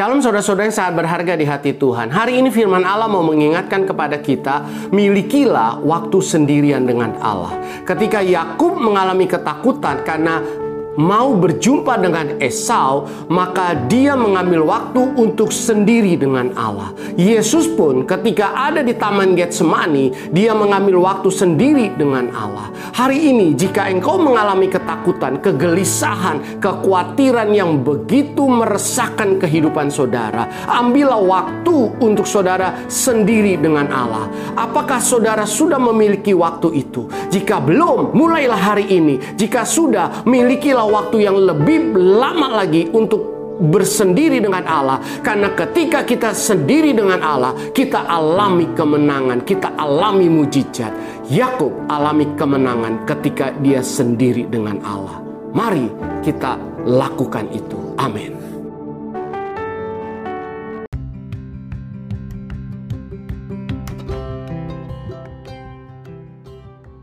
Shalom saudara-saudara yang sangat berharga di hati Tuhan. Hari ini firman Allah mau mengingatkan kepada kita, milikilah waktu sendirian dengan Allah. Ketika Yakub mengalami ketakutan karena mau berjumpa dengan Esau, maka dia mengambil waktu untuk sendiri dengan Allah. Yesus pun ketika ada di Taman Getsemani, dia mengambil waktu sendiri dengan Allah. Hari ini jika engkau mengalami ketakutan, kegelisahan, kekhawatiran yang begitu meresahkan kehidupan saudara, ambillah waktu untuk saudara sendiri dengan Allah. Apakah saudara sudah memiliki waktu itu? Jika belum, mulailah hari ini. Jika sudah, milikilah waktu yang lebih lama lagi untuk bersendiri dengan Allah karena ketika kita sendiri dengan Allah kita alami kemenangan kita alami mujizat Yakub alami kemenangan ketika dia sendiri dengan Allah mari kita lakukan itu amin